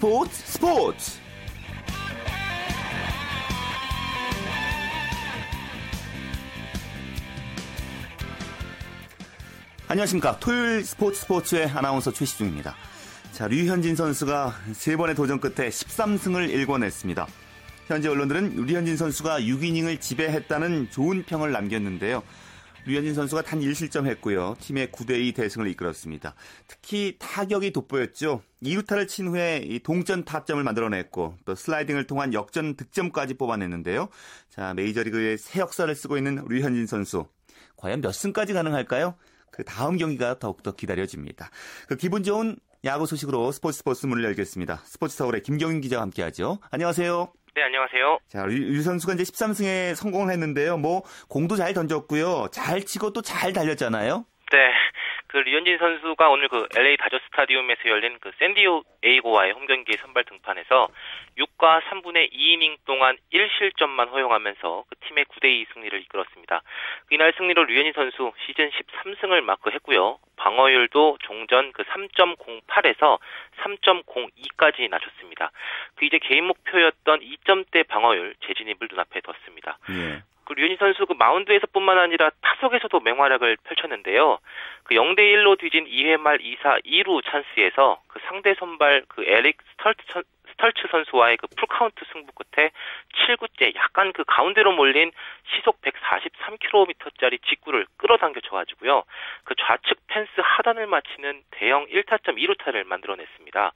스포츠 스포츠. 안녕하십니까. 토요일 스포츠 스포츠의 아나운서 최시중입니다. 자 류현진 선수가 세 번의 도전 끝에 13승을 일궈냈습니다. 현재 언론들은 류현진 선수가 6이닝을 지배했다는 좋은 평을 남겼는데요 류현진 선수가 단 1실점 했고요. 팀의 9대2 대승을 이끌었습니다. 특히 타격이 돋보였죠. 2루타를 친 후에 동전 타점을 만들어냈고 또 슬라이딩을 통한 역전 득점까지 뽑아냈는데요. 자 메이저리그의 새 역사를 쓰고 있는 류현진 선수. 과연 몇 승까지 가능할까요? 그 다음 경기가 더욱더 기다려집니다. 그 기분 좋은 야구 소식으로 스포츠 스포츠 문을 열겠습니다. 스포츠 서울의 김경윤 기자와 함께하죠. 안녕하세요. 네, 안녕하세요. 자, 류, 선수가 이제 13승에 성공을 했는데요. 뭐 공도 잘 던졌고요. 잘 치고 또 잘 달렸잖아요. 네. 그 류현진 선수가 오늘 그 LA 다저 스타디움에서 열린 그 샌디오 에이고와의 홈 경기에 선발 등판해서 6과 3분의 2이닝 동안 1실점만 허용하면서 그 팀의 9대2 승리를 이끌었습니다. 이날 승리로 류현진 선수 시즌 13승을 마크했고요. 방어율도 종전 그 3.08에서 3.02까지 낮췄습니다. 그 이제 개인 목표였던 2점대 방어율 재진입을 눈앞에 뒀습니다. 예. 그 류현진 선수 그 마운드에서뿐만 아니라 타석에서도 맹활약을 펼쳤는데요. 그 0대 1로 뒤진 2회 말 2사 2루 찬스에서 그 상대 선발 그 에릭 스털트 스털츠 선수와의 그 풀카운트 승부 끝에 7구째 약간 그 가운데로 몰린 시속 143km짜리 직구를 끌어당겨 줘가지고요. 그 좌측 펜스 하단을 맞히는 대형 1타점 2루타를 만들어냈습니다.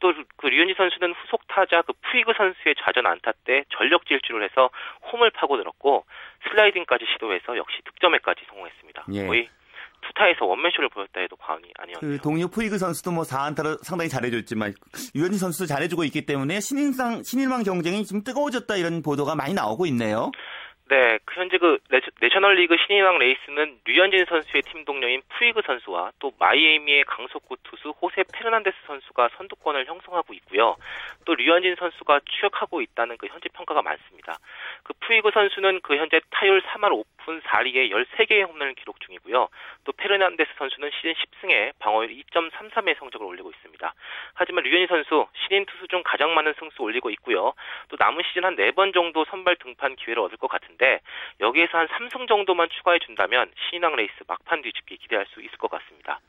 또 그 류현진 선수는 후속 타자 그 푸이그 선수의 좌전 안타 때 전력 질주를 해서 홈을 파고들었고 슬라이딩까지 시도해서 역시 득점에까지 성공했습니다. 예. 거의 투타에서 원맨쇼를 보였다 해도 과언이 아니었네요. 그 동료 푸이그 선수도 뭐 4안타를 상당히 잘해줬지만 류현진 선수도 잘해주고 있기 때문에 신인상 신인왕 경쟁이 좀 뜨거워졌다 이런 보도가 많이 나오고 있네요. 네, 그 현재 그 내셔널리그 신인왕 레이스는 류현진 선수의 팀 동료인 푸이그 선수와 또 마이애미의 강속구 투수 호세 페르난데스 선수가 선두권을 형성하고 있고요. 또 류현진 선수가 추격하고 있다는 그 현재 평가가 많습니다. 그 푸이그 선수는 그 현재 타율 3할 5푼 4리에 13개의 홈런을 기록 중이고요. 또 페르난데스 선수는 시즌 10승에 방어율 2.33의 성적을 올리고 있습니다. 하지만 류현진 선수 신인 투수 중 가장 많은 승수 올리고 있고요. 또 남은 시즌 한 4번 정도 선발 등판 기회를 얻을 것 같은데 있는데 여기에서 한 3승 정도만 추가해 준다면 신인왕 레이스 막판 뒤집기 기대할 수 있을 것 같습니다.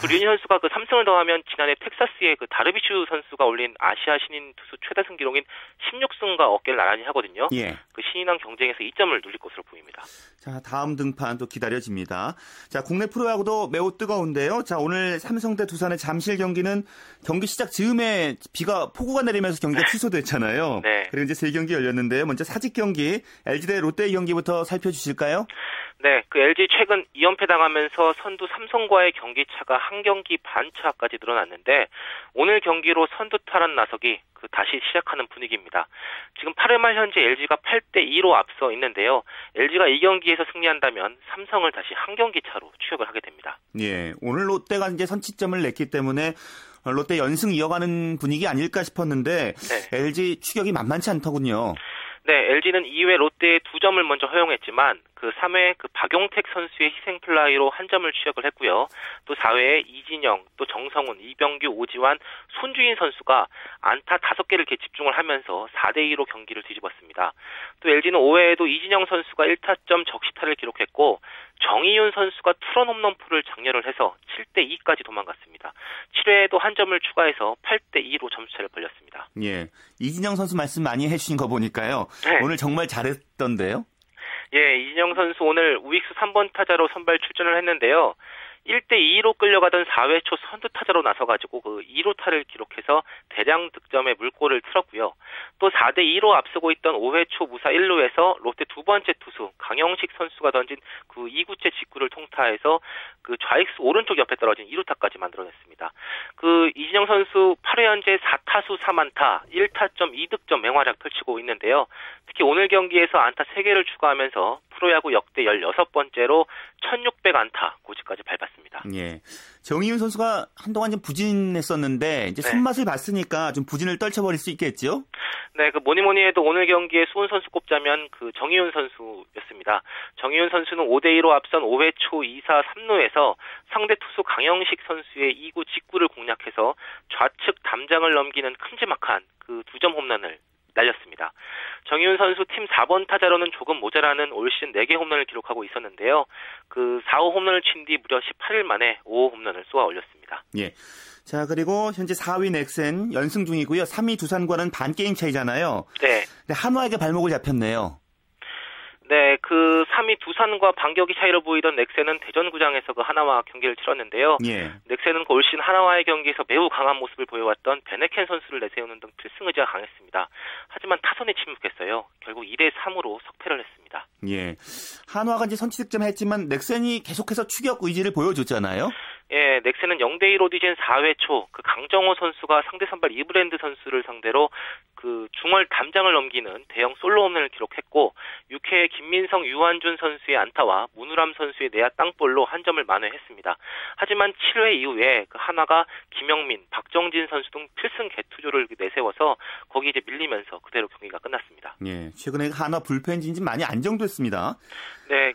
그 류니 선수가 그 3승을 더하면 지난해 텍사스의 그 다르비슈 선수가 올린 아시아 신인 투수 최다승 기록인 16승과 어깨를 나란히 하거든요. 예. 그 신인왕 경쟁에서 2점을 누릴 것으로 보입니다. 자, 다음 등판 또 기다려집니다. 자, 국내 프로야구도 매우 뜨거운데요. 자, 오늘 삼성 대 두산의 잠실 경기는 경기 시작 즈음에 비가 폭우가 내리면서 경기가 네. 취소됐잖아요. 네. 그리고 이제 세 경기 열렸는데요. 먼저 사직 경기 LG 대 롯데 경기부터 살펴주실까요? 네, 그 LG 최근 2연패 당하면서 선두 삼성과의 경기 차가 한 경기 반 차까지 늘어났는데 오늘 경기로 선두 탈환 나서기 그 다시 시작하는 분위기입니다. 지금 8회 말 현재 LG가 8대 2로 앞서 있는데요. LG가 이 경기에서 승리한다면 삼성을 다시 한 경기 차로 추격을 하게 됩니다. 예, 오늘 롯데가 이제 선취점을 냈기 때문에 롯데 연승 이어가는 분위기 아닐까 싶었는데 네. LG 추격이 만만치 않더군요. 네, LG는 2회 롯데에 두 점을 먼저 허용했지만 그 3회 그 박용택 선수의 희생 플라이로 한 점을 추격을 했고요. 또 4회에 이진영, 또 정성훈, 이병규, 오지환, 손주인 선수가 안타 5개를 이렇게 집중을 하면서 4대 2로 경기를 뒤집었습니다. 또 LG는 5회에도 이진영 선수가 1타점 적시타를 기록했고 정의윤 선수가 투런 홈런포를 작렬을 해서 7대 2까지 도망갔습니다. 7회에도 한 점을 추가해서 8대 2로 점수차를 벌렸습니다. 예. 이진영 선수 말씀 많이 해 주신 거 보니까요. 네. 오늘 정말 잘했 던데요? 예, 이진영 선수 오늘 우익수 3번 타자로 선발 출전을 했는데요. 1대 2로 끌려가던 4회 초 선두 타자로 나서 가지고 그 2루 타를 기록해서 대량 득점에 물꼬를 틀었고요. 또 4대 2로 앞서고 있던 5회 초 무사 1루에서 롯데 두 번째 투수 강영식 선수가 던진 그 2구째 직구를 통타해서 그 좌익수 오른쪽 옆에 떨어진 2루타까지 만들어냈습니다. 그 이진영 선수 8회 현재 4타수 3안타 1타점 2득점 맹활약 펼치고 있는데요. 특히 오늘 경기에서 안타 3개를 추가하면서 프로야구 역대 16번째로 1600 안타 고지까지 밟았습니다. 예. 정희윤 선수가 한동안 좀 부진했었는데 이제 네. 손맛을 봤으니까 좀 부진을 떨쳐버릴 수 있겠죠? 네, 그 뭐니 뭐니 해도 오늘 경기에 수훈 선수 꼽자면 그 정희윤 선수였습니다. 정희윤 선수는 5대 2로 앞선 5회 초 2사 3루에서 상대 투수 강영식 선수의 2구 직구를 공략해서 좌측 담장을 넘기는 큼지막한 그 두 점 홈런을 날렸습니다. 정희훈 선수 팀 4번 타자로는 조금 모자라는 올 시즌 4개 홈런을 기록하고 있었는데요. 그 4호 홈런을 친 뒤 무려 18일 만에 5호 홈런을 쏘아 올렸습니다. 예. 자, 그리고 현재 4위 넥센 연승 중이고요. 3위 두산과는 반 게임 차이잖아요. 네. 한화에게 발목을 잡혔네요. 네, 그 3위 두산과 반격이 차이로 보이던 넥센은 대전구장에서 그 하나와 경기를 치렀는데요. 예. 넥센은 그 올 시즌 하나와의 경기에서 매우 강한 모습을 보여왔던 베네켄 선수를 내세우는 등 필승 의지가 강했습니다. 하지만 타선에 침묵했어요. 결국 2대 3으로 석패를 했습니다. 예. 한화가 이제 선취 득점 했지만 넥센이 계속해서 추격 의지를 보여줬잖아요. 예, 넥센은 0대 1로 뒤진 4회 초 그 강정호 선수가 상대 선발 이브랜드 선수를 상대로 그 중월 담장을 넘기는 대형 솔로 홈런을 기록했고 6회에 김민성, 유한준 선수의 안타와 문우람 선수의 내야 땅볼로 한 점을 만회했습니다. 하지만 7회 이후에 그 한화가 김영민, 박정진 선수 등 필승 개투조를 내세워서 거기 이제 밀리면서 그대로 경기가 끝났습니다. 예, 최근에 한화 불펜 진진 많이 안정됐습니다. 네,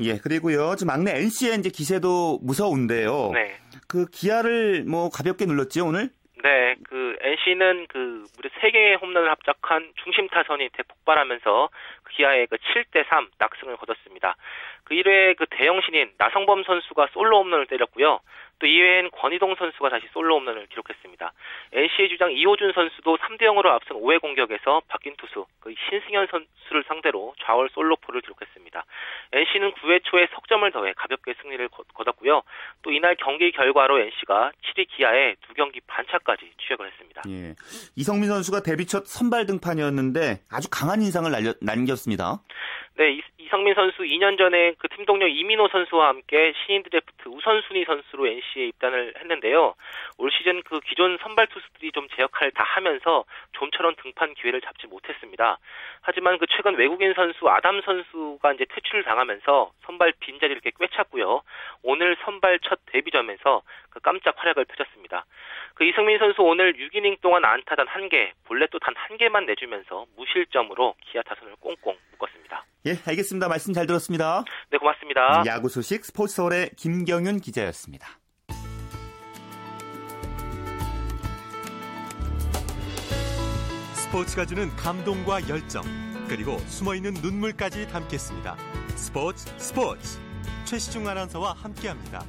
예, 그리고요. 지금 막내 NC의 이제 기세도 무서운데요. 네. 그 기아를 뭐 가볍게 눌렀죠, 오늘? 네, 그 NC는 그 무려 3개의 홈런을 합작한 중심 타선이 대폭발하면서 기아에 그 7대 3 낙승을 거뒀습니다. 그 1회에 그 대형 신인 나성범 선수가 솔로 홈런을 때렸고요. 또 2회엔 권희동 선수가 다시 솔로 홈런을 기록했습니다. NC의 주장 이호준 선수도 3대 0으로 앞선 5회 공격에서 바뀐 투수 그 신승현 선수를 상대로 좌월 솔로포를 기록했습니다. NC는 9회 초에 석점을 더해 가볍게 승리를 거뒀고요. 또 이날 경기 결과로 NC가 7위 기아에 두 경기 반차까지 취역을 했습니다. 예. 이성민 선수가 데뷔 첫 선발 등판이었는데 아주 강한 인상을 남겼습니다. 네, 이성민 선수 2년 전에 그 팀 동료 이민호 선수와 함께 신인 드래프트 우선순위 선수로 NC에 입단을 했는데요. 올 시즌 그 기존 선발 투수들이 좀 제 역할을 다 하면서 좀처럼 등판 기회를 잡지 못했습니다. 하지만 그 최근 외국인 선수 아담 선수가 이제 퇴출을 당하면서 선발 빈자리를 이렇게 꿰찼고요. 오늘 선발 첫 데뷔점에서 그 깜짝 활약을 펼쳤습니다. 그 이승민 선수 오늘 6이닝 동안 안타단 1개, 볼넷도 단 1개만 내주면서 무실점으로 기아 타선을 꽁꽁 묶었습니다. 예, 알겠습니다. 말씀 잘 들었습니다. 네, 고맙습니다. 야구 소식 스포츠 서울의 김경윤 기자였습니다. 스포츠가 주는 감동과 열정, 그리고 숨어있는 눈물까지 담겠습니다. 스포츠 스포츠 최시중 아나운서와 함께합니다.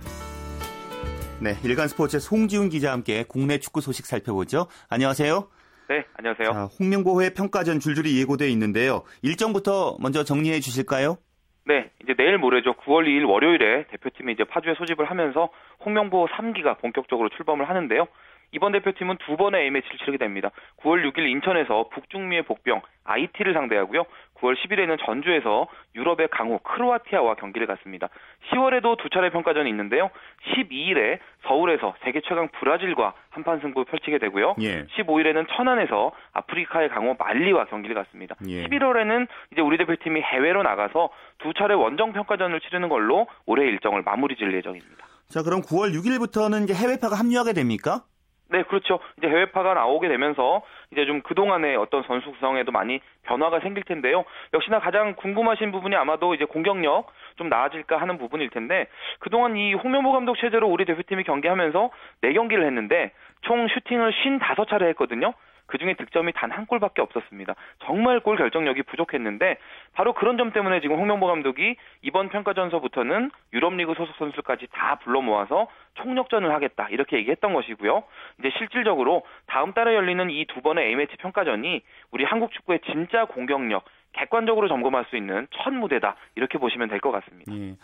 네, 일간 스포츠의 송지훈 기자와 함께 국내 축구 소식 살펴보죠. 안녕하세요. 네, 안녕하세요. 자, 홍명보회 평가전 줄줄이 예고돼 있는데요. 일정부터 먼저 정리해 주실까요? 네, 이제 내일 모레죠. 9월 2일 월요일에 대표팀이 이제 파주에 소집을 하면서 홍명보 3기가 본격적으로 출범을 하는데요. 이번 대표팀은 두 번의 A매치를 치르게 됩니다. 9월 6일 인천에서 북중미의 복병 IT를 상대하고요. 9월 10일에는 전주에서 유럽의 강호 크로아티아와 경기를 갖습니다. 10월에도 두 차례 평가전이 있는데요. 12일에 서울에서 세계 최강 브라질과 한판 승부 펼치게 되고요. 예. 15일에는 천안에서 아프리카의 강호 말리와 경기를 갖습니다. 예. 11월에는 이제 우리 대표팀이 해외로 나가서 두 차례 원정 평가전을 치르는 걸로 올해 일정을 마무리 질 예정입니다. 자, 그럼 9월 6일부터는 이제 해외파가 합류하게 됩니까? 네, 그렇죠. 이제 해외파가 나오게 되면서 이제 좀 그동안의 어떤 선수 구성에도 많이 변화가 생길 텐데요. 역시나 가장 궁금하신 부분이 아마도 이제 공격력 좀 나아질까 하는 부분일 텐데 그동안 이 홍명보 감독 체제로 우리 대표팀이 경기하면서 4경기를 했는데 총 슈팅을 55차례 했거든요. 그 중에 득점이 단 한 골밖에 없었습니다. 정말 골 결정력이 부족했는데 바로 그런 점 때문에 지금 홍명보 감독이 이번 평가전서부터는 유럽리그 소속 선수까지 다 불러 모아서 총력전을 하겠다 이렇게 얘기했던 것이고요. 이제 실질적으로 다음 달에 열리는 이 두 번의 A매치 평가전이 우리 한국 축구의 진짜 공격력 객관적으로 점검할 수 있는 첫 무대다 이렇게 보시면 될 것 같습니다. 예.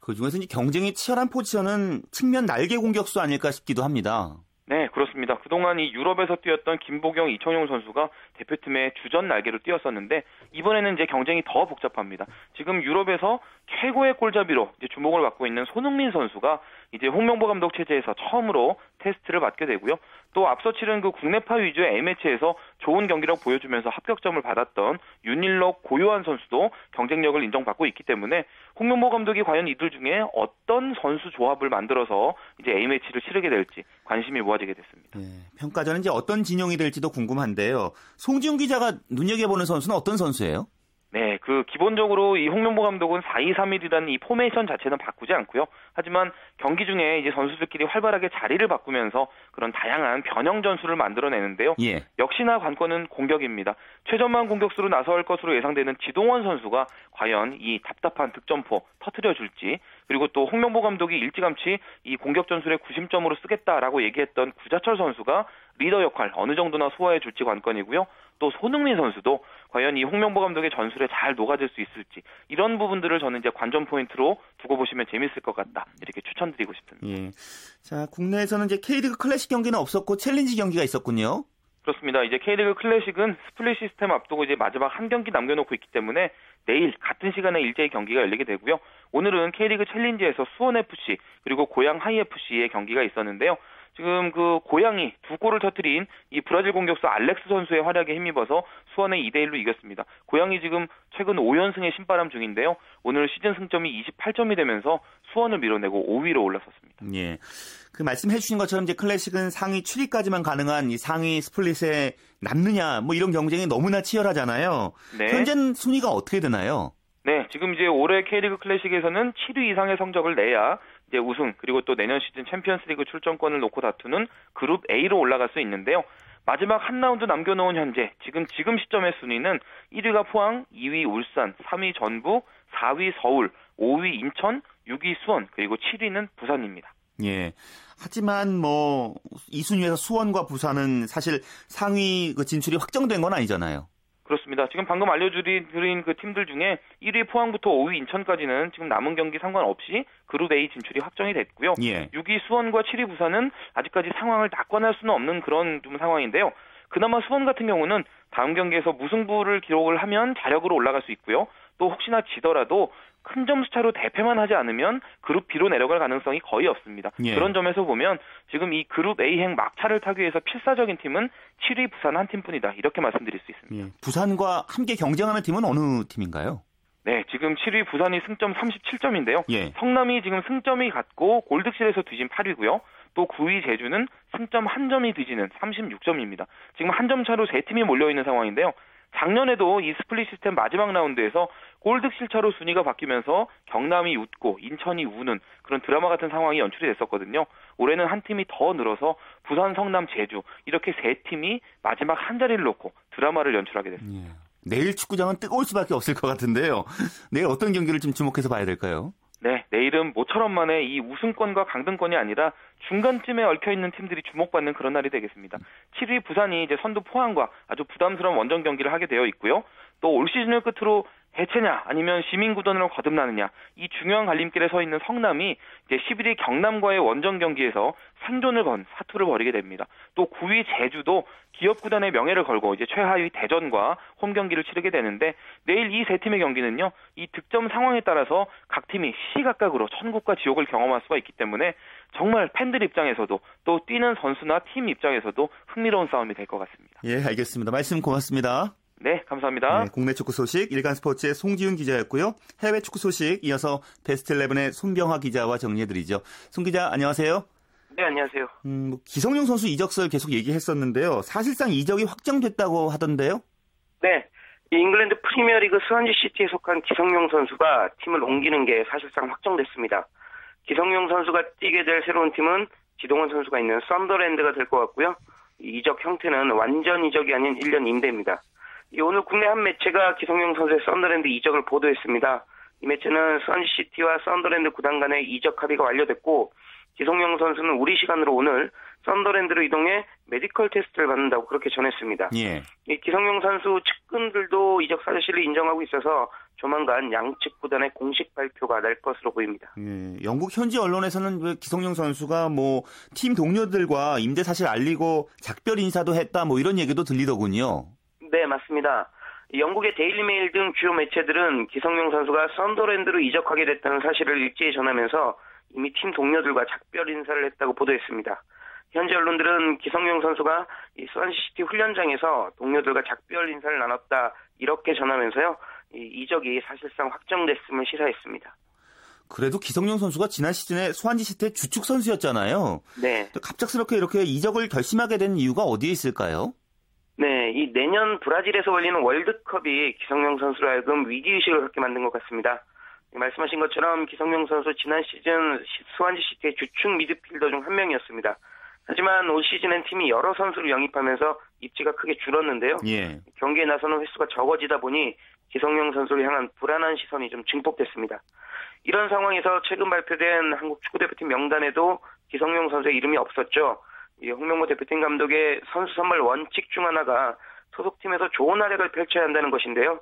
그 중에서 경쟁이 치열한 포지션은 측면 날개 공격수 아닐까 싶기도 합니다. 네, 그렇습니다. 그동안 이 유럽에서 뛰었던 김보경, 이청용 선수가 대표팀의 주전 날개로 뛰었었는데 이번에는 이제 경쟁이 더 복잡합니다. 지금 유럽에서 최고의 골잡이로 이제 주목을 받고 있는 손흥민 선수가 이제 홍명보 감독 체제에서 처음으로 테스트를 받게 되고요. 또 앞서 치른 그 국내파 위주의 A매치에서 좋은 경기력 보여주면서 합격점을 받았던 윤일록 고요한 선수도 경쟁력을 인정받고 있기 때문에 홍명보 감독이 과연 이들 중에 어떤 선수 조합을 만들어서 이제 A매치를 치르게 될지 관심이 모아지게 됐습니다. 네, 평가전은 이제 어떤 진영이 될지도 궁금한데요. 송지훈 기자가 눈여겨보는 선수는 어떤 선수예요? 네, 그 기본적으로 이 홍명보 감독은 4-2-3-1이라는 이 포메이션 자체는 바꾸지 않고요. 하지만 경기 중에 이제 선수들끼리 활발하게 자리를 바꾸면서 그런 다양한 변형 전술을 만들어내는데요. 예. 역시나 관건은 공격입니다. 최전방 공격수로 나설 것으로 예상되는 지동원 선수가 과연 이 답답한 득점포 터트려 줄지 그리고 또 홍명보 감독이 일찌감치 이 공격 전술의 구심점으로 쓰겠다라고 얘기했던 구자철 선수가 리더 역할 어느 정도나 소화해 줄지 관건이고요. 또 손흥민 선수도 과연 이 홍명보 감독의 전술에 잘 녹아들 수 있을지 이런 부분들을 저는 이제 관전 포인트로 두고 보시면 재밌을 것 같다 이렇게 추천드리고 싶습니다. 예. 자 국내에서는 이제 K리그 클래식 경기는 없었고 챌린지 경기가 있었군요. 그렇습니다. 이제 K리그 클래식은 스플릿 시스템 앞두고 이제 마지막 한 경기 남겨놓고 있기 때문에 내일 같은 시간에 일제히 경기가 열리게 되고요. 오늘은 K리그 챌린지에서 수원 FC 그리고 고양 하이 FC의 경기가 있었는데요. 지금 그 고양이 두 골을 터트린 이 브라질 공격수 알렉스 선수의 활약에 힘입어서 수원에 2대 1로 이겼습니다. 고양이 지금 최근 5연승의 신바람 중인데요. 오늘 시즌 승점이 28점이 되면서 수원을 밀어내고 5위로 올라섰습니다. 예. 그 말씀해 주신 것처럼 이제 클래식은 상위 7위까지만 가능한 이 상위 스플릿에 남느냐 뭐 이런 경쟁이 너무나 치열하잖아요. 네. 현재 순위가 어떻게 되나요? 네, 지금 이제 올해 K리그 클래식에서는 7위 이상의 성적을 내야 이제 우승 그리고 또 내년 시즌 챔피언스리그 출전권을 놓고 다투는 그룹 A로 올라갈 수 있는데요. 마지막 한 라운드 남겨놓은 현재 지금 지금 시점의 순위는 1위가 포항, 2위 울산, 3위 전북, 4위 서울, 5위 인천, 6위 수원 그리고 7위는 부산입니다. 예. 하지만 뭐 이 순위에서 수원과 부산은 사실 상위 그 진출이 확정된 건 아니잖아요. 그렇습니다. 지금 방금 알려드린 그 팀들 중에 1위 포항부터 5위 인천까지는 지금 남은 경기 상관없이 그룹 A 진출이 확정이 됐고요. 예. 6위 수원과 7위 부산은 아직까지 상황을 낙관할 수는 없는 그런 좀 상황인데요. 그나마 수원 같은 경우는 다음 경기에서 무승부를 기록을 하면 자력으로 올라갈 수 있고요. 또 혹시나 지더라도 큰 점수 차로 대패만 하지 않으면 그룹 B로 내려갈 가능성이 거의 없습니다. 예. 그런 점에서 보면 지금 이 그룹 A행 막차를 타기 위해서 필사적인 팀은 7위 부산 한 팀뿐이다. 이렇게 말씀드릴 수 있습니다. 예. 부산과 함께 경쟁하는 팀은 어느 팀인가요? 네, 지금 7위 부산이 승점 37점인데요. 예. 성남이 지금 승점이 같고 골득실에서 뒤진 8위고요. 또 9위 제주는 승점 한 점이 뒤지는 36점입니다. 지금 한 점 차로 세 팀이 몰려 있는 상황인데요. 작년에도 이 스플릿 시스템 마지막 라운드에서 골득실 차로 순위가 바뀌면서 경남이 웃고 인천이 우는 그런 드라마 같은 상황이 연출이 됐었거든요. 올해는 한 팀이 더 늘어서 부산, 성남, 제주 이렇게 세 팀이 마지막 한 자리를 놓고 드라마를 연출하게 됐습니다. 예. 내일 축구장은 뜨거울 수밖에 없을 것 같은데요. 내일 어떤 경기를 좀 주목해서 봐야 될까요? 네, 내일은 모처럼 만에 이 우승권과 강등권이 아니라 중간쯤에 얽혀 있는 팀들이 주목받는 그런 날이 되겠습니다. 7위 부산이 이제 선두 포항과 아주 부담스러운 원정 경기를 하게 되어 있고요. 또 올 시즌을 끝으로 해체냐 아니면 시민구단으로 거듭나느냐 이 중요한 갈림길에 서 있는 성남이 이제 11위 경남과의 원정 경기에서 생존을 건 사투를 벌이게 됩니다. 또 9위 제주도 기업 구단의 명예를 걸고 이제 최하위 대전과 홈 경기를 치르게 되는데 내일 이 세 팀의 경기는요 이 득점 상황에 따라서 각 팀이 시시각각으로 천국과 지옥을 경험할 수가 있기 때문에 정말 팬들 입장에서도 또 뛰는 선수나 팀 입장에서도 흥미로운 싸움이 될 것 같습니다. 예, 알겠습니다. 말씀 고맙습니다. 네, 감사합니다. 네, 국내 축구 소식 일간 스포츠의 송지훈 기자였고요. 해외 축구 소식 이어서 베스트 11의 손병하 기자와 정리해드리죠. 손 기자 안녕하세요. 네, 안녕하세요. 음, 뭐 기성용 선수 이적설 계속 얘기했었는데요. 사실상 이적이 확정됐다고 하던데요. 네, 이 잉글랜드 프리미어리그 스완지 시티에 속한 기성용 선수가 팀을 옮기는 게 사실상 확정됐습니다. 기성용 선수가 뛰게 될 새로운 팀은 지동원 선수가 있는 선덜랜드가 될 것 같고요. 이 이적 형태는 완전 이적이 아닌 1년 임대입니다. 이 오늘 국내 한 매체가 기성용 선수의 선덜랜드 이적을 보도했습니다. 이 매체는 스완지시티와 선덜랜드 구단 간의 이적 합의가 완료됐고 기성용 선수는 우리 시간으로 오늘 선덜랜드로 이동해 메디컬 테스트를 받는다고 그렇게 전했습니다. 예. 이 기성용 선수 측근들도 이적 사실을 인정하고 있어서 조만간 양측 구단의 공식 발표가 날 것으로 보입니다. 예, 영국 현지 언론에서는 왜 기성용 선수가 뭐 팀 동료들과 임대 사실 알리고 작별 인사도 했다 뭐 이런 얘기도 들리더군요. 네, 맞습니다. 영국의 데일리메일 등 주요 매체들은 기성용 선수가 썬더랜드로 이적하게 됐다는 사실을 일제히 전하면서 이미 팀 동료들과 작별 인사를 했다고 보도했습니다. 현지 언론들은 기성용 선수가 이 수완시티 훈련장에서 동료들과 작별 인사를 나눴다 이렇게 전하면서요 이 이적이 사실상 확정됐음을 시사했습니다. 그래도 기성용 선수가 지난 시즌에 소환지 시티의 주축 선수였잖아요. 네. 갑작스럽게 이렇게 이적을 결심하게 된 이유가 어디에 있을까요? 네, 이 내년 브라질에서 열리는 월드컵이 기성용 선수로 하여금 위기의식을 갖게 만든 것 같습니다. 말씀하신 것처럼 기성용 선수 지난 시즌 수완지 시티의 주축 미드필더 중 한 명이었습니다. 하지만 올 시즌엔 팀이 여러 선수를 영입하면서 입지가 크게 줄었는데요. 예. 경기에 나서는 횟수가 적어지다 보니 기성용 선수를 향한 불안한 시선이 좀 증폭됐습니다. 이런 상황에서 최근 발표된 한국 축구대표팀 명단에도 기성용 선수의 이름이 없었죠. 이 홍명보 대표팀 감독의 선수 선발 원칙 중 하나가 소속팀에서 좋은 활약을 펼쳐야 한다는 것인데요.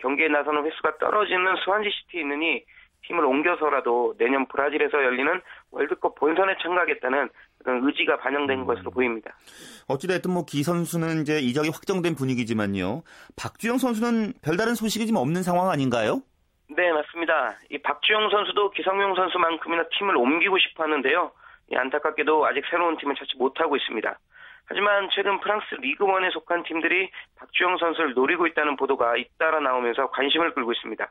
경기에 나서는 횟수가 떨어지는 수완지 시티에 있느니 팀을 옮겨서라도 내년 브라질에서 열리는 월드컵 본선에 참가하겠다는 그런 의지가 반영된 음. 것으로 보입니다. 어찌됐든 뭐 기 선수는 이제 이적이 확정된 분위기지만요. 박주영 선수는 별다른 소식이 좀 없는 상황 아닌가요? 네, 맞습니다. 이 박주영 선수도 기성용 선수만큼이나 팀을 옮기고 싶어 하는데요. 안타깝게도 아직 새로운 팀을 찾지 못하고 있습니다. 하지만 최근 프랑스 리그원에 속한 팀들이 박주영 선수를 노리고 있다는 보도가 잇따라 나오면서 관심을 끌고 있습니다.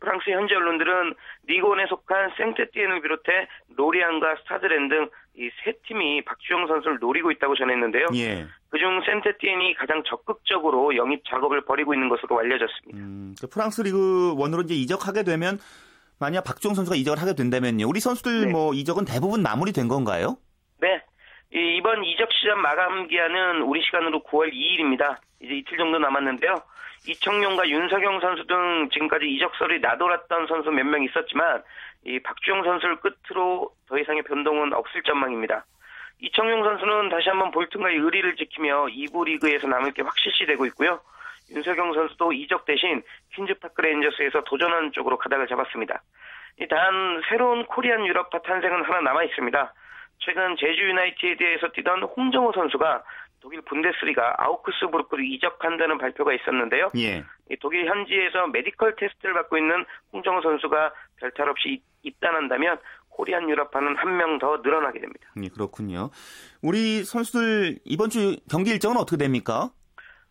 프랑스 현지 언론들은 리그원에 속한 생테티엔을 비롯해 로리안과 스타드랜 등 이 세 팀이 박주영 선수를 노리고 있다고 전했는데요. 예. 그중 센테티엔이 가장 적극적으로 영입 작업을 벌이고 있는 것으로 알려졌습니다. 음, 그 프랑스 리그 원으로 이제 이적하게 되면 만약 박주영 선수가 이적을 하게 된다면요, 우리 선수들 네. 뭐 이적은 대부분 마무리된 건가요? 네. 이번 이적 시장 마감 기한은 우리 시간으로 9월 2일입니다. 이제 이틀 정도 남았는데요. 이청용과 윤석영 선수 등 지금까지 이적설이 나돌았던 선수 몇 명 있었지만 이 박주영 선수를 끝으로 더 이상의 변동은 없을 전망입니다. 이청용 선수는 다시 한번 볼튼과의 의리를 지키며 2부 리그에서 남을 게 확실시 되고 있고요. 윤석영 선수도 이적 대신 퀸즈파크 레인저스에서 도전하는 쪽으로 가닥을 잡았습니다. 단 새로운 코리안 유럽파 탄생은 하나 남아 있습니다. 최근 제주 유나이티드에서 뛰던 홍정호 선수가 독일 분데스리가 아우크스부르크로 이적한다는 발표가 있었는데요. 예. 독일 현지에서 메디컬 테스트를 받고 있는 홍정호 선수가 별탈 없이 입단한다면 코리안 유럽파는 한 명 더 늘어나게 됩니다. 예, 그렇군요. 우리 선수들 이번 주 경기 일정은 어떻게 됩니까?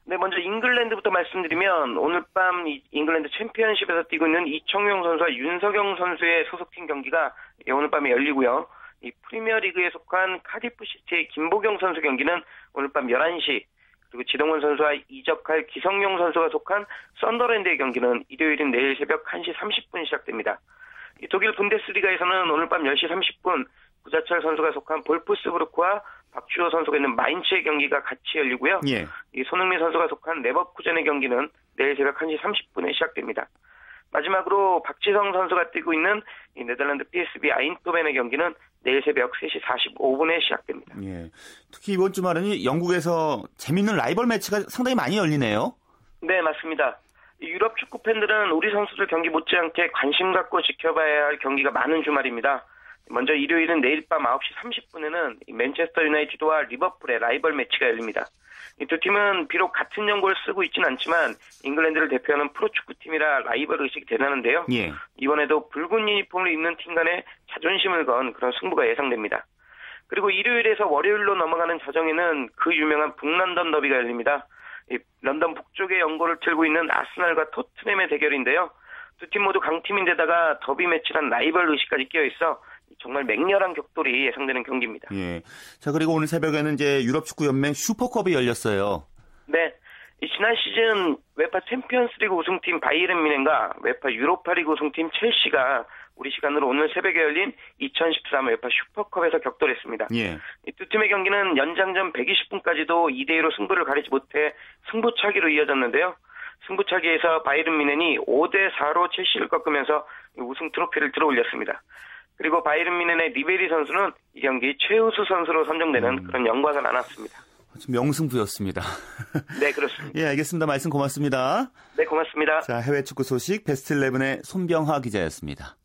네, 먼저 잉글랜드부터 말씀드리면 오늘 밤 잉글랜드 챔피언십에서 뛰고 있는 이청용 선수와 윤석영 선수의 소속팀 경기가 오늘 밤에 열리고요. 이 프리미어리그에 속한 카디프 시티의 김보경 선수 경기는 오늘 밤 11시 그리고 지동원 선수와 이적할 기성용 선수가 속한 선덜랜드의 경기는 일요일인 내일 새벽 1시 30분 시작됩니다. 독일 분데스리가에서는 오늘 밤 10시 30분 구자철 선수가 속한 볼프스부르크와 박주호 선수가 있는 마인츠의 경기가 같이 열리고요. 예. 이 손흥민 선수가 속한 레버쿠젠의 경기는 내일 새벽 1시 30분에 시작됩니다. 마지막으로 박지성 선수가 뛰고 있는 네덜란드 PSB 아인토벤의 경기는 내일 새벽 3시 45분에 시작됩니다. 예. 특히 이번 주말은 영국에서 재밌는 라이벌 매치가 상당히 많이 열리네요. 네, 맞습니다. 유럽 축구 팬들은 우리 선수들 경기 못지않게 관심 갖고 지켜봐야 할 경기가 많은 주말입니다. 먼저 일요일은 내일 밤 9시 30분에는 맨체스터 유나이티드와 리버풀의 라이벌 매치가 열립니다. 이 두 팀은 비록 같은 연고를 쓰고 있지는 않지만 잉글랜드를 대표하는 프로축구팀이라 라이벌 의식이 대단한데요. 예. 이번에도 붉은 유니폼을 입는 팀 간의 자존심을 건 그런 승부가 예상됩니다. 그리고 일요일에서 월요일로 넘어가는 자정에는 그 유명한 북런던 더비가 열립니다. 런던 북쪽의 연고를 틀고 있는 아스날과 토트넘의 대결인데요. 두 팀 모두 강팀인데다가 더비 매치란 라이벌 의식까지 끼어 있어 정말 맹렬한 격돌이 예상되는 경기입니다. 예. 자, 그리고 오늘 새벽에는 이제 유럽 축구 연맹 슈퍼컵이 열렸어요. 네. 지난 시즌 UEFA 챔피언스리그 우승팀 바이에른 뮌헨과 UEFA 유로파리그 우승팀 첼시가 우리 시간으로 오늘 새벽에 열린 2013 UEFA 슈퍼컵에서 격돌했습니다. 예. 이 두 팀의 경기는 연장전 120분까지도 2대 2로 승부를 가리지 못해 승부차기로 이어졌는데요. 승부차기에서 바이에른 미넨이 5대 4로 첼시를 꺾으면서 우승 트로피를 들어올렸습니다. 그리고 바이른 미넨의 리베리 선수는 이 경기 최우수 선수로 선정되는 음. 그런 영광을 안았습니다. 명승부였습니다. 네, 그렇습니다. 예, 알겠습니다. 말씀 고맙습니다. 네, 고맙습니다. 자, 해외 축구 소식 베스트 11의 손병하 기자였습니다.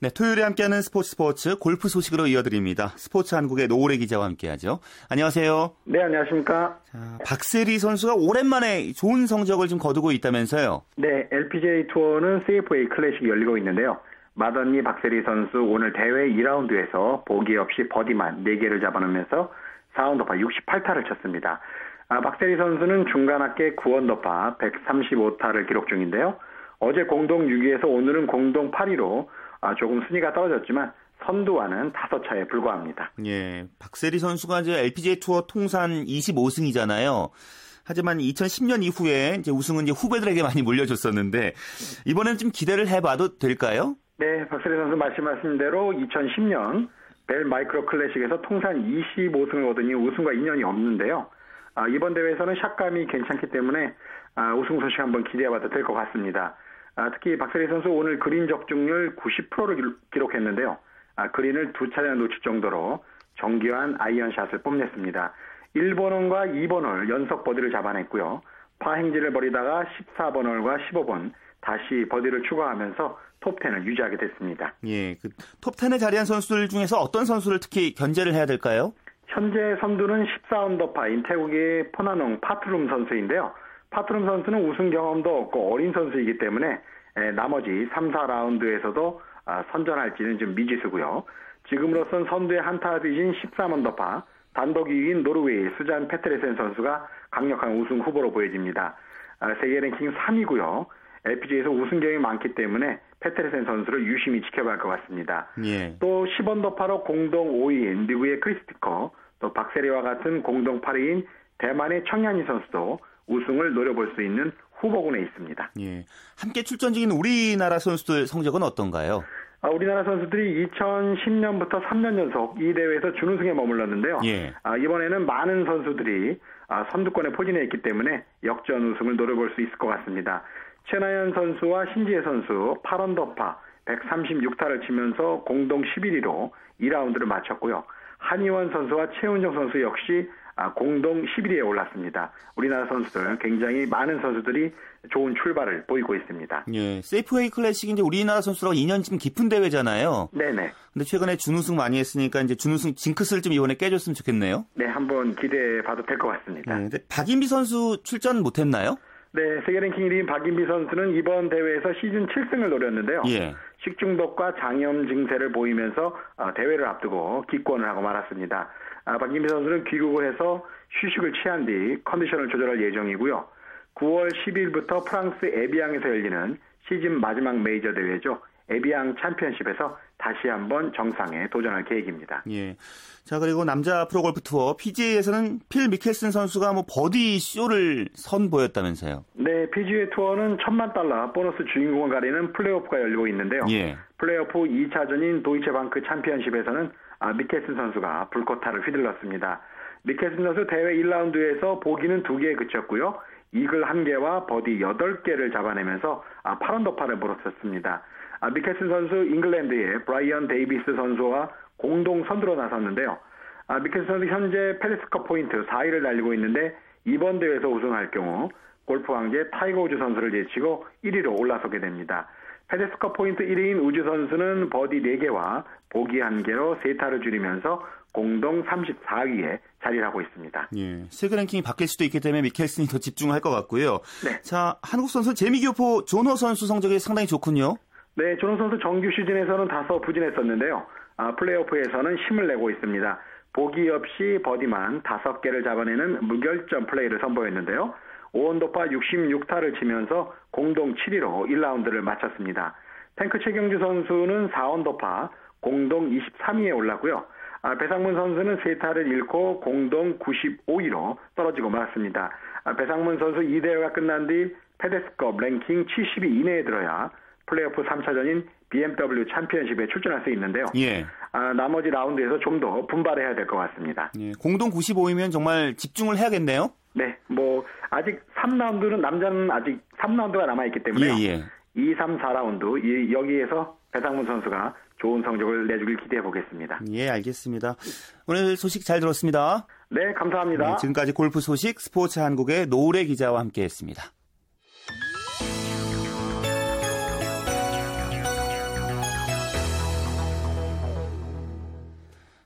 네, 토요일에 함께하는 스포츠 스포츠 골프 소식으로 이어드립니다. 스포츠 한국의 노래 기자와 함께하죠. 안녕하세요. 네, 안녕하십니까. 자, 박세리 선수가 오랜만에 좋은 성적을 좀 거두고 있다면서요. 네, LPGA 투어는 CFA 클래식이 열리고 있는데요. 마더니 박세리 선수 오늘 대회 2라운드에서 보기 없이 버디만 4개를 잡아놓으면서 4언더파 68타를 쳤습니다. 아, 박세리 선수는 중간 합계 9언더파 135타를 기록 중인데요. 어제 공동 6위에서 오늘은 공동 8위로 아, 조금 순위가 떨어졌지만 선두와는 5차에 불과합니다. 예, 박세리 선수가 이제 LPGA 투어 통산 25승이잖아요. 하지만 2010년 이후에 이제 우승은 이제 후배들에게 많이 물려줬었는데 이번에는 좀 기대를 해 봐도 될까요? 네, 박세리 선수 말씀하신 대로 2010년 벨 마이크로 클래식에서 통산 25승을 얻으니 우승과 인연이 없는데요. 아, 이번 대회에서는 샷감이 괜찮기 때문에 아, 우승 소식 한번 기대해 봐도 될 것 같습니다. 아, 특히 박세리 선수 오늘 그린 적중률 90%를 기록했는데요. 아, 그린을 두 차례 놓칠 정도로 정교한 아이언샷을 뽐냈습니다. 1번 홀과 2번 홀 연속 버디를 잡아냈고요. 파 행진을 벌이다가 14번 홀과 15번 다시 버디를 추가하면서 톱10을 유지하게 됐습니다. 예, 그 톱10에 자리한 선수들 중에서 어떤 선수를 특히 견제를 해야 될까요? 현재 선두는 14언더파인 태국의 포나농 파트룸 선수인데요. 파트룸 선수는 우승 경험도 없고 어린 선수이기 때문에 나머지 3, 4라운드에서도 아, 선전할지는 좀 미지수고요. 지금으로선 선두의 한타 뒤진 13언더파 단독 2위인 노르웨이 수잔 페트레센 선수가 강력한 우승 후보로 보여집니다. 아, 세계 랭킹 3위고요. LPGA에서 우승 경험이 많기 때문에 페트레센 선수를 유심히 지켜봐야 할 것 같습니다. 예. 또 10언더파로 공동 5위인 미국의 크리스티커, 또 박세리와 같은 공동 8위인 대만의 청양이 선수도 우승을 노려볼 수 있는 후보군에 있습니다. 예. 함께 출전 중인 우리나라 선수들 성적은 어떤가요? 아, 우리나라 선수들이 2010년부터 3년 연속 이 대회에서 준우승에 머물렀는데요. 예. 아, 이번에는 많은 선수들이 아, 선두권에 포진해 있기 때문에 역전 우승을 노려볼 수 있을 것 같습니다. 최나연 선수와 신지혜 선수 8언더파 136타를 치면서 공동 11위로 2라운드를 마쳤고요. 한희원 선수와 최은정 선수 역시 아, 공동 11위에 올랐습니다. 우리나라 선수들 굉장히 많은 선수들이 좋은 출발을 보이고 있습니다. 예, 세이프웨이 클래식이 이제 우리나라 선수랑 2년쯤 깊은 대회잖아요. 네네. 근데 최근에 준우승 많이 했으니까 이제 준우승 징크스를 좀 이번에 깨줬으면 좋겠네요. 네, 한번 기대해 봐도 될 것 같습니다. 네, 근데 박인비 선수 출전 못했나요? 네, 세계 랭킹 1위인 박인비 선수는 이번 대회에서 시즌 7승을 노렸는데요. 예. 식중독과 장염 증세를 보이면서 어, 대회를 앞두고 기권을 하고 말았습니다. 아, 박인비 선수는 귀국을 해서 휴식을 취한 뒤 컨디션을 조절할 예정이고요. 9월 10일부터 프랑스 에비앙에서 열리는 시즌 마지막 메이저 대회죠. 에비앙 챔피언십에서 다시 한번 정상에 도전할 계획입니다. 예. 자, 그리고 남자 프로골프 투어 PGA에서는 필 미켈슨 선수가 뭐 버디 쇼를 선보였다면서요. 네, PGA 투어는 천만 달러 보너스 주인공을 가리는 플레이오프가 열리고 있는데요. 예. 플레이오프 2차전인 도이체방크 챔피언십에서는 아, 미켈슨 선수가 불꽃타를 휘둘렀습니다. 미켈슨 선수 대회 1라운드에서 보기는 2개에 그쳤고요. 이글 1개와 버디 8개를 잡아내면서 아, 8언더파를 물었었습니다. 아, 미켈슨 선수 잉글랜드의 브라이언 데이비스 선수와 공동 선두로 나섰는데요. 아, 미켈슨 선수 현재 페덱스컵 포인트 4위를 달리고 있는데 이번 대회에서 우승할 경우 골프 황제 타이거 우즈 선수를 제치고 1위로 올라서게 됩니다. 페덱스컵 포인트 1위인 우즈 선수는 버디 4개와 보기 1개로 세 타를 줄이면서 공동 34위에 자리를 하고 있습니다. 예, 세계 랭킹이 바뀔 수도 있기 때문에 미켈슨이 더 집중할 것 같고요. 네. 자, 한국 선수 재미교포 존 허 선수 성적이 상당히 좋군요. 네, 존 허 선수 정규 시즌에서는 다소 부진했었는데요. 아, 플레이오프에서는 힘을 내고 있습니다. 보기 없이 버디만 5개를 잡아내는 무결점 플레이를 선보였는데요. 오원도파 66타를 치면서 공동 7위로 1라운드를 마쳤습니다. 탱크 최경주 선수는 4원도파 공동 23위에 올랐고요. 아, 배상문 선수는 세타를 잃고 공동 95위로 떨어지고 말았습니다. 아, 배상문 선수 2대회가 끝난 뒤 페데스컵 랭킹 70위 이내에 들어야 플레이오프 3차전인 BMW 챔피언십에 출전할 수 있는데요. 예. 아, 나머지 라운드에서 좀 더 분발해야 될 것 같습니다. 예, 공동 95위면 정말 집중을 해야겠네요. 네, 뭐 아직 3라운드는 남자는 아직 3라운드가 남아 있기 때문에 예, 예. 2, 3, 4라운드 이, 여기에서 배상문 선수가 좋은 성적을 내주길 기대해 보겠습니다. 예, 알겠습니다. 오늘 소식 잘 들었습니다. 네, 감사합니다. 네, 지금까지 골프 소식 스포츠 한국의 노래 기자와 함께했습니다.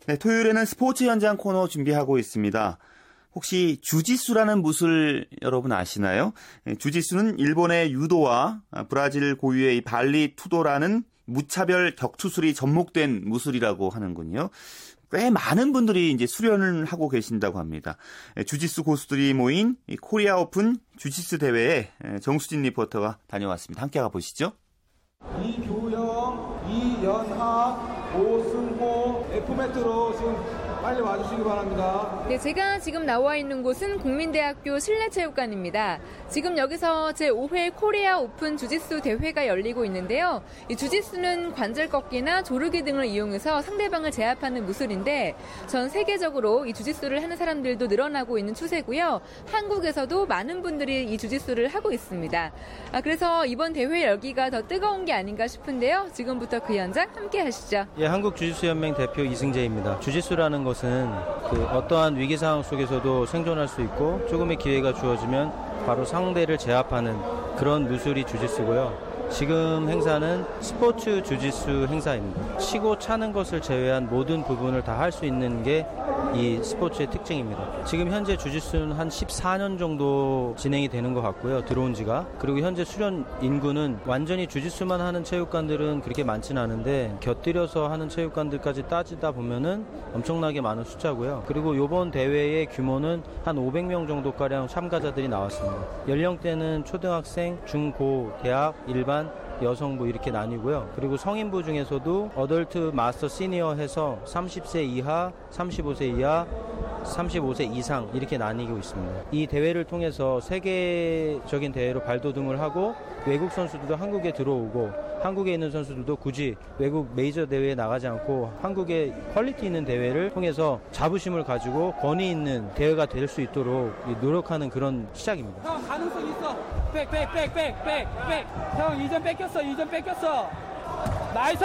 네, 토요일에는 스포츠 현장 코너 준비하고 있습니다. 혹시 주짓수라는 무술 여러분 아시나요? 네, 주짓수는 일본의 유도와 브라질 고유의 발리 투도라는 무차별 격투술이 접목된 무술이라고 하는군요. 꽤 많은 분들이 이제 수련을 하고 계신다고 합니다. 네, 주짓수 고수들이 모인 코리아 오픈 주짓수 대회에 정수진 리포터가 다녀왔습니다. 함께 가보시죠. 이교영, 이연하, 오승호, F매트로 지금 빨리 와주시기 바랍니다. 네, 제가 지금 나와 있는 곳은 국민대학교 실내체육관입니다. 지금 여기서 제5회 코리아 오픈 주짓수 대회가 열리고 있는데요. 이 주짓수는 관절 꺾기나 조르기 등을 이용해서 상대방을 제압하는 무술인데 전 세계적으로 이 주짓수를 하는 사람들도 늘어나고 있는 추세고요. 한국에서도 많은 분들이 이 주짓수를 하고 있습니다. 아, 그래서 이번 대회 열기가 더 뜨거운 게 아닌가 싶은데요. 지금부터 그 현장 함께 하시죠. 예, 한국 주짓수 연맹 대표 이승재입니다. 주짓수라는 것은 그 어떠한 위기 상황 속에서도 생존할 수 있고 조금의 기회가 주어지면 바로 상대를 제압하는 그런 무술이 주짓수고요. 지금 행사는 스포츠 주짓수 행사입니다. 치고 차는 것을 제외한 모든 부분을 다 할 수 있는 게 이 스포츠의 특징입니다. 지금 현재 주짓수는 한 14년 정도 진행이 되는 것 같고요. 들어온 지가. 그리고 현재 수련 인구는 완전히 주짓수만 하는 체육관들은 그렇게 많지는 않은데 곁들여서 하는 체육관들까지 따지다 보면은 엄청나게 많은 숫자고요. 그리고 이번 대회의 규모는 한 500명 정도가량 참가자들이 나왔습니다. 연령대는 초등학생, 중 고, 대학, 일반, 여성부 이렇게 나뉘고요. 그리고 성인부 중에서도 어덜트 마스터 시니어 해서 30세 이하, 35세 이하, 35세 이상 이렇게 나뉘고 있습니다. 이 대회를 통해서 세계적인 대회로 발돋움을 하고 외국 선수들도 한국에 들어오고 한국에 있는 선수들도 굳이 외국 메이저 대회에 나가지 않고 한국의 quality 있는 대회를 통해서 자부심을 가지고 권위 있는 대회가 될 수 있도록 노력하는 그런 시작입니다. 형 가능성 있어. back, back, back, back, back, back. 형 2점 뺏겼어, 2점 뺏겼어. Nice!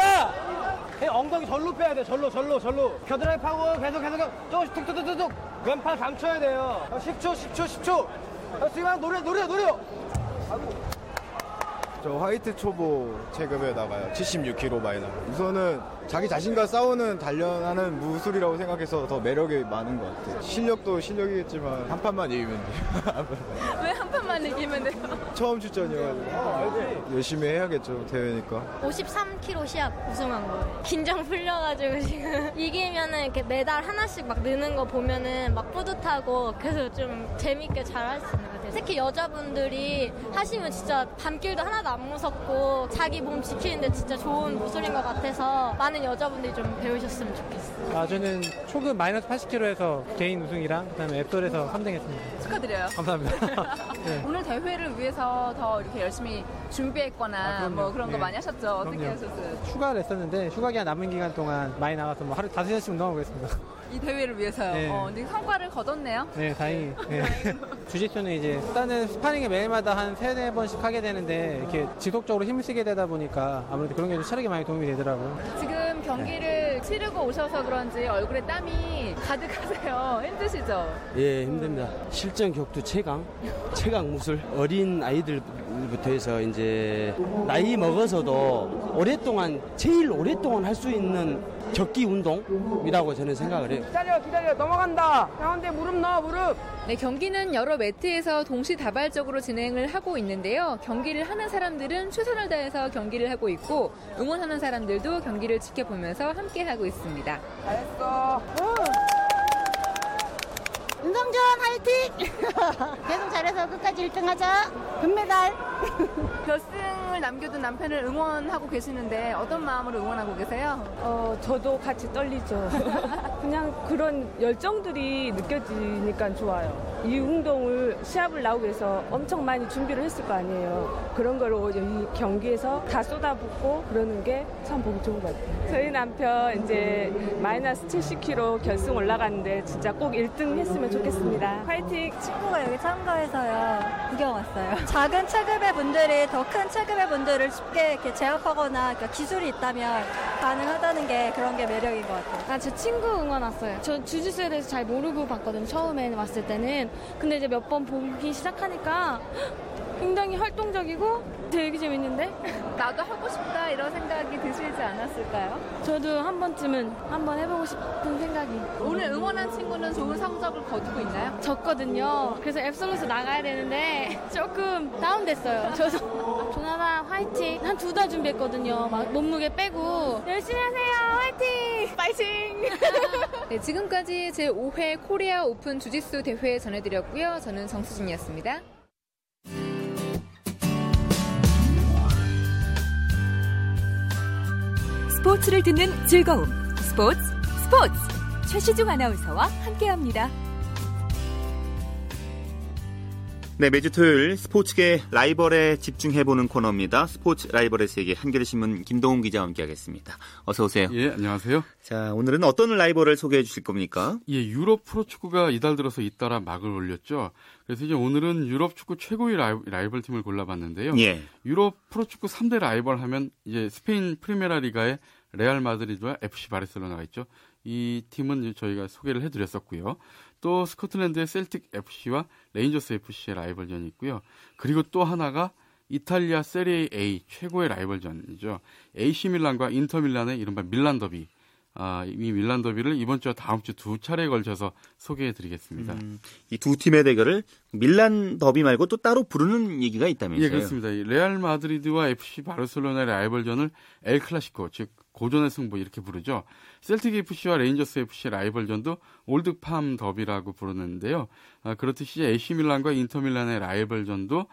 엉덩이 절로 빼야 돼, 절로, 절로, 절로. 겨드랑이 파고 계속, 계속, 조금씩 툭툭툭툭. 왼팔 감춰야 돼요. 10초, 10초, 10초. 지금 노래, 노래, 노래. 아이고. 저 화이트 초보 체급에 나가요. 76kg 마이너. 우선은 자기 자신과 싸우는 단련하는 무술이라고 생각해서 더 매력이 많은 것 같아요. 실력도 실력이겠지만 한 판만 이기면 돼요. 왜 한 판만 이기면 돼요? 처음 출전이어가지고 열심히 해야겠죠 대회니까. 53kg 시합 우승한 거예요. 긴장 풀려가지고 지금 이기면은 이렇게 메달 하나씩 막 느는 거 보면은 막 뿌듯하고 그래서 좀 재밌게 잘 할 수 있는 것 같아요. 특히 여자분들이 하시면 진짜 밤길도 하나도 안 무섭고 자기 몸 지키는데 진짜 좋은 무술인 것 같아서 많은 여자분들이 좀 배우셨으면 좋겠어요. 아, 저는 초급 마이너스 80kg에서 개인 우승이랑 그다음에 앱솔에서 3등 했습니다. 축하드려요. 감사합니다. 네. 오늘 대회를 위해서 더 이렇게 열심히 준비했거나 아, 뭐 그런 거 네. 많이 하셨죠? 어떻게. 하셨어요? 휴가를 했었는데 휴가 기간 남은 기간 동안 많이 나가서 뭐 하루 다섯 시간씩 운동하고 있습니다. 이 대회를 위해서요. 네. 어, 근데 성과를 거뒀네요. 네, 다행히. 네. 주짓수는 이제 일단은 스파링을 매일마다 한 세네 번씩 하게 되는데 이렇게 지속적으로 힘을 쓰게 되다 보니까 아무래도 그런 게 좀 체력에 많이 도움이 되더라고요. 지금 경기를 치르고 오셔서 그런지 얼굴에 땀이 가득하세요. 힘드시죠? 예, 힘듭니다. 실전 격투 최강, 최강 무술. 어린 아이들 부터 해서 이제 나이 먹어서도 오랫동안, 제일 오랫동안 할 수 있는 격기 운동이라고 저는 생각을 해요. 기다려, 기다려. 넘어간다. 가운데 무릎 넣어, 무릎. 네, 경기는 여러 매트에서 동시다발적으로 진행을 하고 있는데요. 경기를 하는 사람들은 최선을 다해서 경기를 하고 있고 응원하는 사람들도 경기를 지켜보면서 함께 하고 있습니다. 잘했어. 윤성준 화이팅! 계속 잘해서 끝까지 1등 하자. 금메달. 결승을 남겨둔 남편을 응원하고 계시는데 어떤 마음으로 응원하고 계세요? 어, 저도 같이 떨리죠. 그냥 그런 열정들이 느껴지니까 좋아요. 이 운동을 시합을 나오기 위해서 엄청 많이 준비를 했을 거 아니에요. 그런 걸이 경기에서 다 쏟아붓고 그러는 게 참 보기 좋은 것 같아요. 저희 남편 이제 마이너스 70kg 결승 올라갔는데 진짜 꼭 1등 했으면 좋겠습니다. 화이팅! 친구가 여기 참가해서요. 구경 왔어요. 작은 체급의 분들이 더 큰 체급의 분들을 쉽게 이렇게 제압하거나 그러니까 기술이 있다면 가능하다는 게 그런 게 매력인 것 같아요. 아, 제 친구 응원 왔어요. 저 주짓수에 대해서 잘 모르고 봤거든요. 처음에 왔을 때는. 근데 이제 몇 번 보기 시작하니까 굉장히 활동적이고 되게 재밌는데? 나도 하고 싶다 이런 생각이 드시지 않았을까요? 저도 한 번쯤은 한번 해보고 싶은 생각이. 오늘 응원한 친구는 좋은 성적을 거두고 있나요? 졌거든요. 그래서 absolute 나가야 되는데 조금 다운됐어요. 저도 조나단 화이팅 한 두 달 준비했거든요. 막 몸무게 빼고 열심히 하세요. 화이팅! 파이팅! 네, 지금까지 제5회 코리아 오픈 주짓수 대회 전해드렸고요. 저는 정수진이었습니다. 스포츠를 듣는 즐거움. 스포츠, 스포츠. 최시중 아나운서와 함께합니다. 네, 매주 토요일 스포츠계 라이벌에 집중해보는 코너입니다. 스포츠 라이벌의 세계 한겨레신문 김동훈 기자와 함께하겠습니다. 어서 오세요. 예, 안녕하세요. 자, 오늘은 어떤 라이벌을 소개해 주실 겁니까? 예, 유럽 프로축구가 이달 들어서 잇따라 막을 올렸죠. 그래서 이제 오늘은 유럽 축구 최고의 라이벌 팀을 골라봤는데요. 예. 유럽 프로축구 3대 라이벌 하면 이제 스페인 프리메라 리가의 레알 마드리드와 FC 바르셀로나가 있죠. 이 팀은 저희가 소개를 해드렸었고요. 또 스코틀랜드의 셀틱 FC와 레인저스 FC의 라이벌전이 있고요. 그리고 또 하나가 이탈리아 세리에 A 최고의 라이벌전이죠. AC 밀란과 인터 밀란의 이른바 밀란 더비. 아, 이 밀란 더비를 이번 주와 다음 주 두 차례에 걸쳐서 소개해 드리겠습니다. 음, 이 두 팀의 대결을 밀란 더비 말고 또 따로 부르는 얘기가 있다면서요? 예, 그렇습니다. 레알 마드리드와 FC 바르셀로나의 라이벌전을 엘 클라시코, 즉 고전의 승부 이렇게 부르죠. 셀틱 FC와 레인저스 FC 라이벌전도 올드펌 더비라고 부르는데요. 아, 그렇듯이 AC 밀란과 인터 밀란의 라이벌전도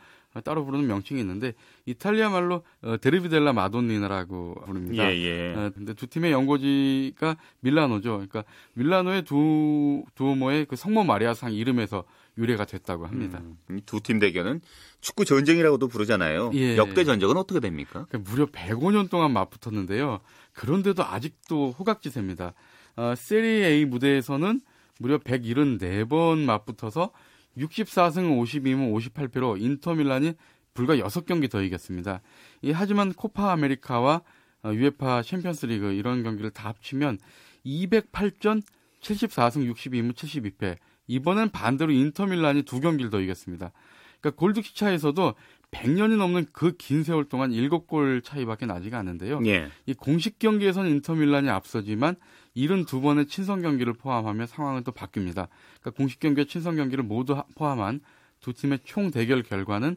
따로 부르는 명칭이 있는데 이탈리아 말로 어, derby della Madonnina라고 부릅니다. 예, 예. 어, 근데 두 팀의 연고지가 밀라노죠. 그러니까 밀라노의 두 두오모의 그 성모 마리아상 이름에서 유래가 됐다고 합니다. 음, 두 팀 대결은 축구 전쟁이라고도 부르잖아요. 예. 역대 전적은 어떻게 됩니까? 그러니까 무려 105년 동안 맞붙었는데요. 그런데도 아직도 호각지세입니다. 어, 세리 A 무대에서는 무려 174번 맞붙어서 64승 52무 58패로 인터밀란이 불과 6경기 더 이겼습니다. 이, 하지만 코파 아메리카와 어, 유에파 챔피언스리그 이런 경기를 다 합치면 208전 74승 62무 72패. 이번엔 반대로 인터밀란이 두 경기를 더 이겼습니다. 그러니까 골드킥 차에서도 100년이 넘는 그 긴 세월 동안 7골 차이밖에 나지가 않는데요. 예. 이 공식 경기에서는 인터밀란이 앞서지만 72번의 친선 경기를 포함하면 상황은 또 바뀝니다. 그러니까 공식 경기와 친선 경기를 모두 포함한 두 팀의 총 대결 결과는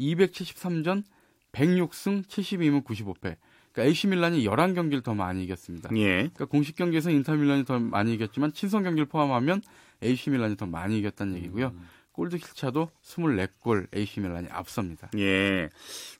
273전 106승 72무 95패. 그러니까 AC 밀란이 11경기를 더 많이 이겼습니다. 예. 그러니까 공식 경기에서 인터 밀란이 더 많이 이겼지만 친선 경기를 포함하면 AC 밀란이 더 많이 이겼다는 얘기고요. 음. 골드킬차도 24골 AC 밀란이 앞섭니다. 예.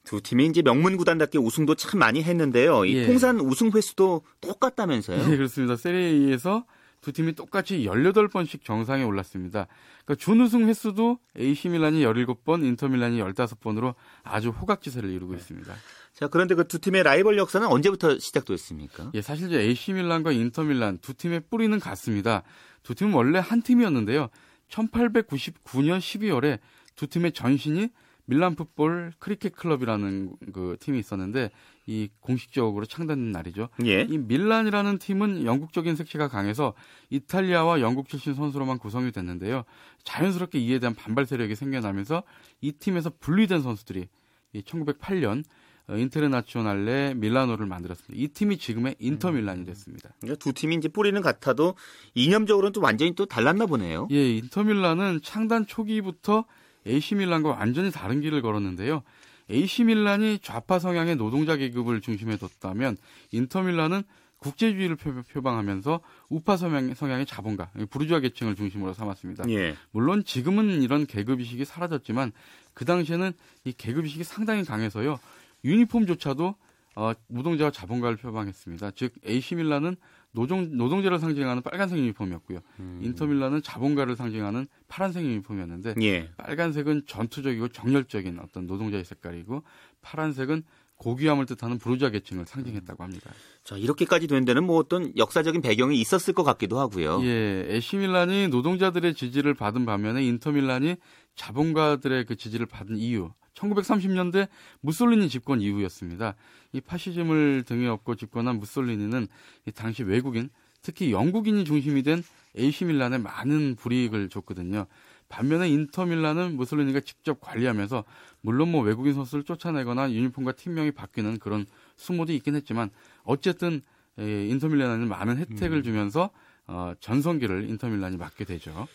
두 팀이 이제 명문 구단답게 우승도 참 많이 했는데요. 이 예. 통산 우승 횟수도 똑같다면서요? 네, 그렇습니다. 세리에에서 두 팀이 똑같이 18번씩 정상에 올랐습니다. 그러니까 준우승 횟수도 AC 밀란이 17번, 인터 밀란이 15번으로 아주 호각지세를 이루고 네. 있습니다. 자, 그런데 그 두 팀의 라이벌 역사는 언제부터 시작됐습니까? 예, 사실 이제 AC 밀란과 인터 밀란 두 팀의 뿌리는 같습니다. 두 팀은 원래 한 팀이었는데요. 1899년 12월에 두 팀의 전신이 밀란 풋볼 크리켓 클럽이라는 그 팀이 있었는데 이 공식적으로 창단된 날이죠. 예. 이 밀란이라는 팀은 영국적인 색채가 강해서 이탈리아와 영국 출신 선수로만 구성이 됐는데요. 자연스럽게 이에 대한 반발 세력이 생겨나면서 이 팀에서 분리된 선수들이 1908년 어, 인테르나치오날레 밀라노를 만들었습니다. 이 팀이 지금의 인터 밀란이 됐습니다. 그러니까 두 팀이 이제 뿌리는 같아도 이념적으로는 또 완전히 또 달랐나 보네요. 예, 인터 밀란은 창단 초기부터 AC 밀란과 완전히 다른 길을 걸었는데요. AC 밀란이 좌파 성향의 노동자 계급을 중심에 뒀다면 인터 밀란은 국제주의를 표방하면서 우파 성향의 자본가, 부르주아 계층을 중심으로 삼았습니다. 예. 물론 지금은 이런 계급 의식이 사라졌지만 그 당시에는 이 계급 의식이 상당히 강해서요. 유니폼조차도 어, 노동자와 자본가를 표방했습니다. 즉 AC 밀란은 노동 노동자를 상징하는 빨간색 유니폼이었고요. 음. 인터밀란은 자본가를 상징하는 파란색 유니폼이었는데 예. 빨간색은 전투적이고 정열적인 어떤 노동자의 색깔이고 파란색은 고귀함을 뜻하는 부르주아 계층을 상징했다고 합니다. 자 이렇게까지 된 데는 뭐 어떤 역사적인 배경이 있었을 것 같기도 하고요. 예, AC 밀란이 노동자들의 지지를 받은 반면에 인터밀란이 자본가들의 그 지지를 받은 이유 1930년대 무솔리니 집권 이후였습니다. 이 파시즘을 등에 업고 집권한 무솔리니는 이 당시 외국인 특히 영국인이 중심이 된 AC 밀란에 많은 불이익을 줬거든요. 반면에 인터 밀란은 무솔리니가 직접 관리하면서 물론 뭐 외국인 선수를 쫓아내거나 유니폼과 팀명이 바뀌는 그런 수모도 있긴 했지만 어쨌든 인터 밀란에는 많은 혜택을 음. 주면서 어, 전성기를 인터 밀란이 맡게 되죠.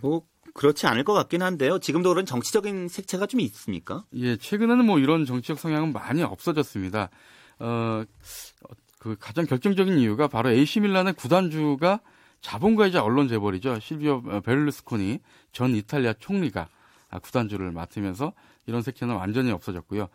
뭐 그렇지 않을 것 같긴 한데요. 지금도 그런 정치적인 색채가 좀 있습니까? 예, 최근에는 뭐 이런 정치적 성향은 많이 없어졌습니다. 어, 그 가장 결정적인 이유가 바로 AC 밀란의 구단주가 자본가이자 언론 재벌이죠. 실비오 베를루스코니 전 이탈리아 총리가 구단주를 맡으면서 이런 색채는 완전히 없어졌고요.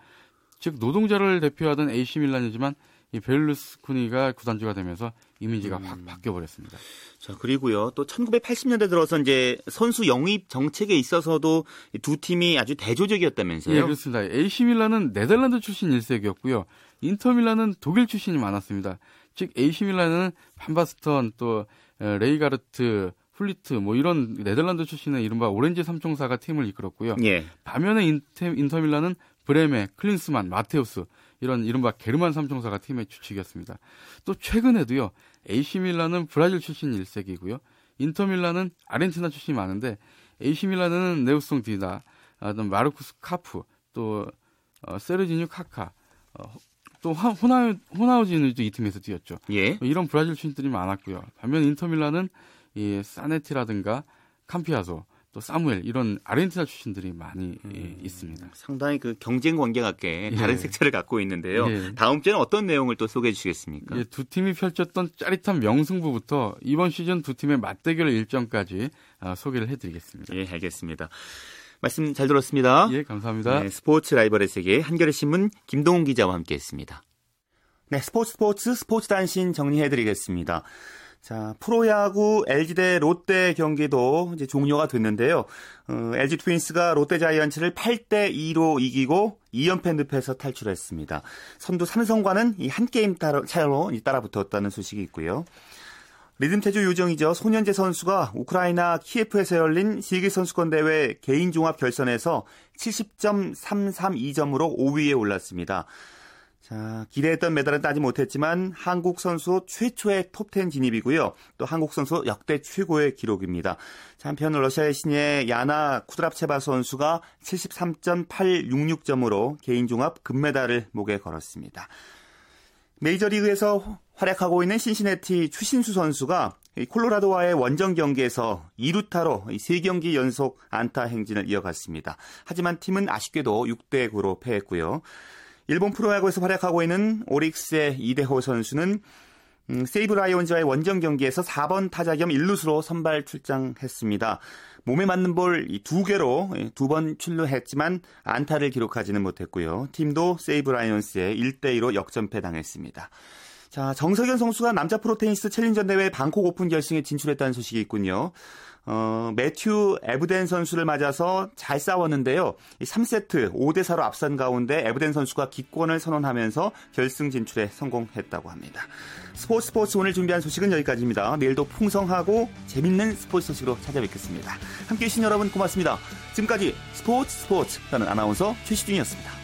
즉 노동자를 대표하던 AC 밀란이지만 이 베를루스코니가 구단주가 되면서 이미지가 음. 확 바뀌어 버렸습니다. 자, 그리고요. 또 1980년대 들어서 이제 선수 영입 정책에 있어서도 두 팀이 아주 대조적이었다면서요? 네, 그렇습니다. AC 밀란은 네덜란드 출신 일색이었고요. 인터 밀란은 독일 출신이 많았습니다. 즉 AC 밀란은 판 바스턴 또 레이카르트 굴리트 뭐 이런 네덜란드 출신의 이른바 오렌지 삼총사가 팀을 이끌었고요. 예. 반면에 인테, 인터밀란은 브레메, 클린스만, 마테우스 이런 이른바 게르만 삼총사가 팀의 주축이었습니다. 또 최근에도요. AC 밀란은 브라질 출신 일색이고요. 인터 밀란은 아르헨티나 출신이 많은데 AC 밀란은 네우송 디다, 아, 마르쿠스 카프, 또 어, 세르지뉴 카카, 어, 또 호나 호나우지는도 이 팀에서 뛰었죠. 예. 이런 브라질 출신들이 많았고요. 반면 인터밀란은 이 사네티라든가 캄피아소 또 사무엘 이런 아르헨티나 출신들이 많이 음, 예, 있습니다. 상당히 그 경쟁 관계 같게 다른 예. 색채를 갖고 있는데요. 예. 다음 주에는 어떤 내용을 또 소개해 주시겠습니까? 예, 두 팀이 펼쳤던 짜릿한 명승부부터 이번 시즌 두 팀의 맞대결 일정까지 아, 소개를 해드리겠습니다. 예, 알겠습니다. 말씀 잘 들었습니다. 예, 감사합니다. 네, 스포츠 라이벌의 세계 한겨레 신문 김동훈 기자와 함께했습니다. 네, 스포츠 스포츠 스포츠 단신 정리해드리겠습니다. 자, 프로야구 LG 대 롯데 경기도 이제 종료가 됐는데요. 어, LG 트윈스가 롯데 자이언츠를 8대 2로 이기고 2연패 늪에서 탈출했습니다. 선두 삼성과는 이 한 게임 차로 따라 붙었다는 소식이 있고요. 리듬체조 요정이죠. 손현재 선수가 우크라이나 키예프에서 열린 세계 선수권 대회 개인 종합 결선에서 70.332점으로 5위에 올랐습니다. 자, 기대했던 메달은 따지 못했지만 한국 선수 최초의 톱10 진입이고요. 또 한국 선수 역대 최고의 기록입니다. 자, 한편 러시아의 신예 야나 쿠드랍체바 선수가 73.866점으로 개인 종합 금메달을 목에 걸었습니다. 메이저리그에서 활약하고 있는 신시내티 추신수 선수가 콜로라도와의 원정 경기에서 2루타로 3경기 연속 안타 행진을 이어갔습니다. 하지만 팀은 아쉽게도 6대 9로 패했고요. 일본 프로야구에서 활약하고 있는 오릭스의 이대호 선수는 음, 세이브 라이온즈와의 원정 경기에서 4번 타자 겸 1루수로 선발 출장했습니다. 몸에 맞는 볼 두 개로 예, 두번 출루했지만 안타를 기록하지는 못했고요. 팀도 세이브 라이온스에 1대2로 역전패 당했습니다. 자, 정석영 선수가 남자 프로테니스 챌린저 대회 방콕 오픈 결승에 진출했다는 소식이 있군요. 어, 매튜 에브덴 선수를 맞아서 잘 싸웠는데요. 3세트 5대 4로 앞선 가운데 에브덴 선수가 기권을 선언하면서 결승 진출에 성공했다고 합니다. 스포츠 스포츠 오늘 준비한 소식은 여기까지입니다. 내일도 풍성하고 재밌는 스포츠 소식으로 찾아뵙겠습니다. 함께 해 주신 여러분 고맙습니다. 지금까지 스포츠 스포츠 저는 아나운서 최시중이었습니다.